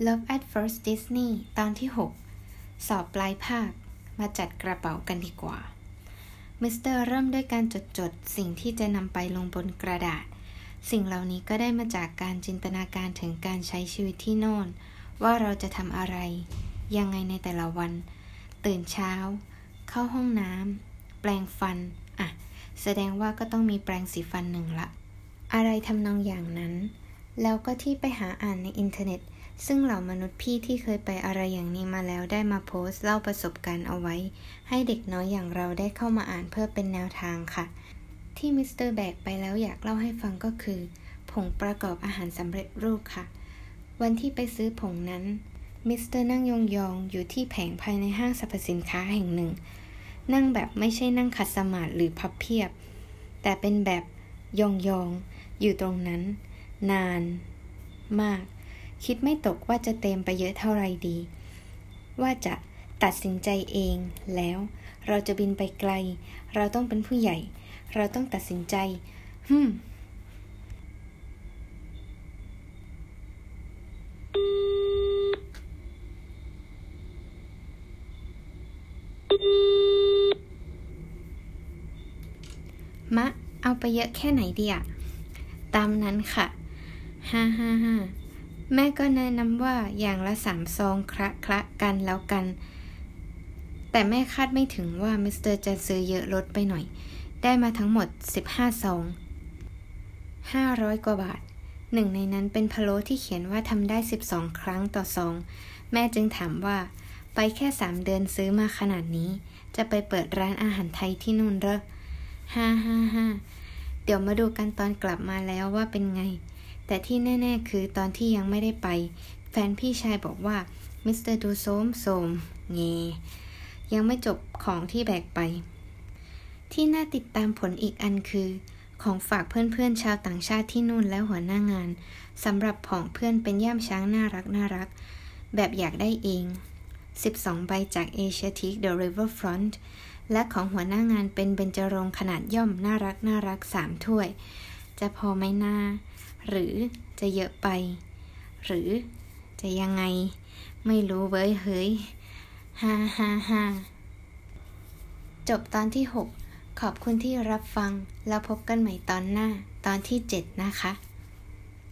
Love at First Disney ตอนที่ 6 สอบปลายภาค มาจัดกระเป๋ากันดีกว่า มิสเตอร์เริ่มด้วยการจดจดสิ่งที่จะนำไปลงบนกระดาษ สิ่งเหล่านี้ก็ได้มาจากการจินตนาการถึงการใช้ชีวิตที่โน่น ว่าเราจะทำอะไร ยังไงในแต่ละวัน ตื่นเช้า เข้าห้องน้ำแปรงฟัน อะ แสดงว่าก็ต้องมีแปรงสีฟันหนึ่งละ อะไรทำนองอย่างนั้น แล้วก็ที่ไปหาอ่านในอินเทอร์เน็ต ซึ่งเหล่ามนุษย์พี่ที่เคยไปอะไรอย่างนี้มาแล้วได้มาโพสต์เล่าประสบการณ์เอาไว้ ให้เด็กน้อยอย่างเราได้เข้ามาอ่านเพื่อเป็นแนวทางค่ะ ที่มิสเตอร์แบกไปแล้วอยากเล่าให้ฟังก็คือ ผงประกอบอาหารสำเร็จรูปค่ะ วันที่ไปซื้อผงนั้นมิสเตอร์นั่งยองๆอยู่ที่แผงภายในห้างสรรพสินค้าแห่งหนึ่ง นั่งแบบไม่ใช่นั่งขัดสมาธิหรือพับเพียบ แต่เป็นแบบยองๆอยู่ตรงนั้น นาน มาก คิดไม่ตกว่าจะเต็มไปเยอะเท่าไรดี ว่าจะตัดสินใจเองแล้ว เราจะบินไปไกล เราต้องเป็นผู้ใหญ่ เราต้องตัดสินใจฮึมมะ เอาไปเยอะแค่ไหนดีอะตามนั้นค่ะ ฮ่าฮ่าฮ่า แม่ก็แนะนำว่าอย่างละสามซองคละคละกันแล้วกัน แต่แม่คาดไม่ถึงว่ามิสเตอร์จะซื้อเยอะลดไปหน่อย ได้มาทั้งหมด 15 ซอง 500 กว่าบาท หนึ่งในนั้นเป็นพะโล้ที่เขียนว่าทำได้ 12 ครั้งต่อซอง แม่จึงถามว่า ไปแค่ 3 เดือนซื้อมาขนาดนี้ จะไปเปิดร้านอาหารไทยที่นู่นเหรอฮ่าฮ่าฮ่าเดี๋ยวมาดูกันตอนกลับมาแล้วว่าเป็นไง แต่ที่แน่ ๆ คือตอนที่ยังไม่ได้ไป แฟนพี่ชายบอกว่ามิสเตอร์ดูโซมโสมเงยังไม่จบของที่แบกไป ที่น่าติดตามผลอีกอันคือ ของฝากเพื่อนๆชาวต่างชาติที่นู่นและหัวหน้างานสำหรับผองเพื่อนเป็นย่ามช้างน่ารักน่ารัก แบบอยากได้เอง 12 ใบจาก Asia Teak The Riverfront และของหัวหน้างานเป็นเบญจรงขนาดย่อมน่ารักน่ารักสามถ้วย จะพอไหมนา หรือจะเยอะไป หรือจะยังไง ไม่รู้เว้ยเฮ้ยฮ่าฮ่าฮ่าจบตอนที่ 6 ขอบคุณที่รับฟัง แล้วพบกันใหม่ตอนหน้า ตอนที่ 7 นะคะ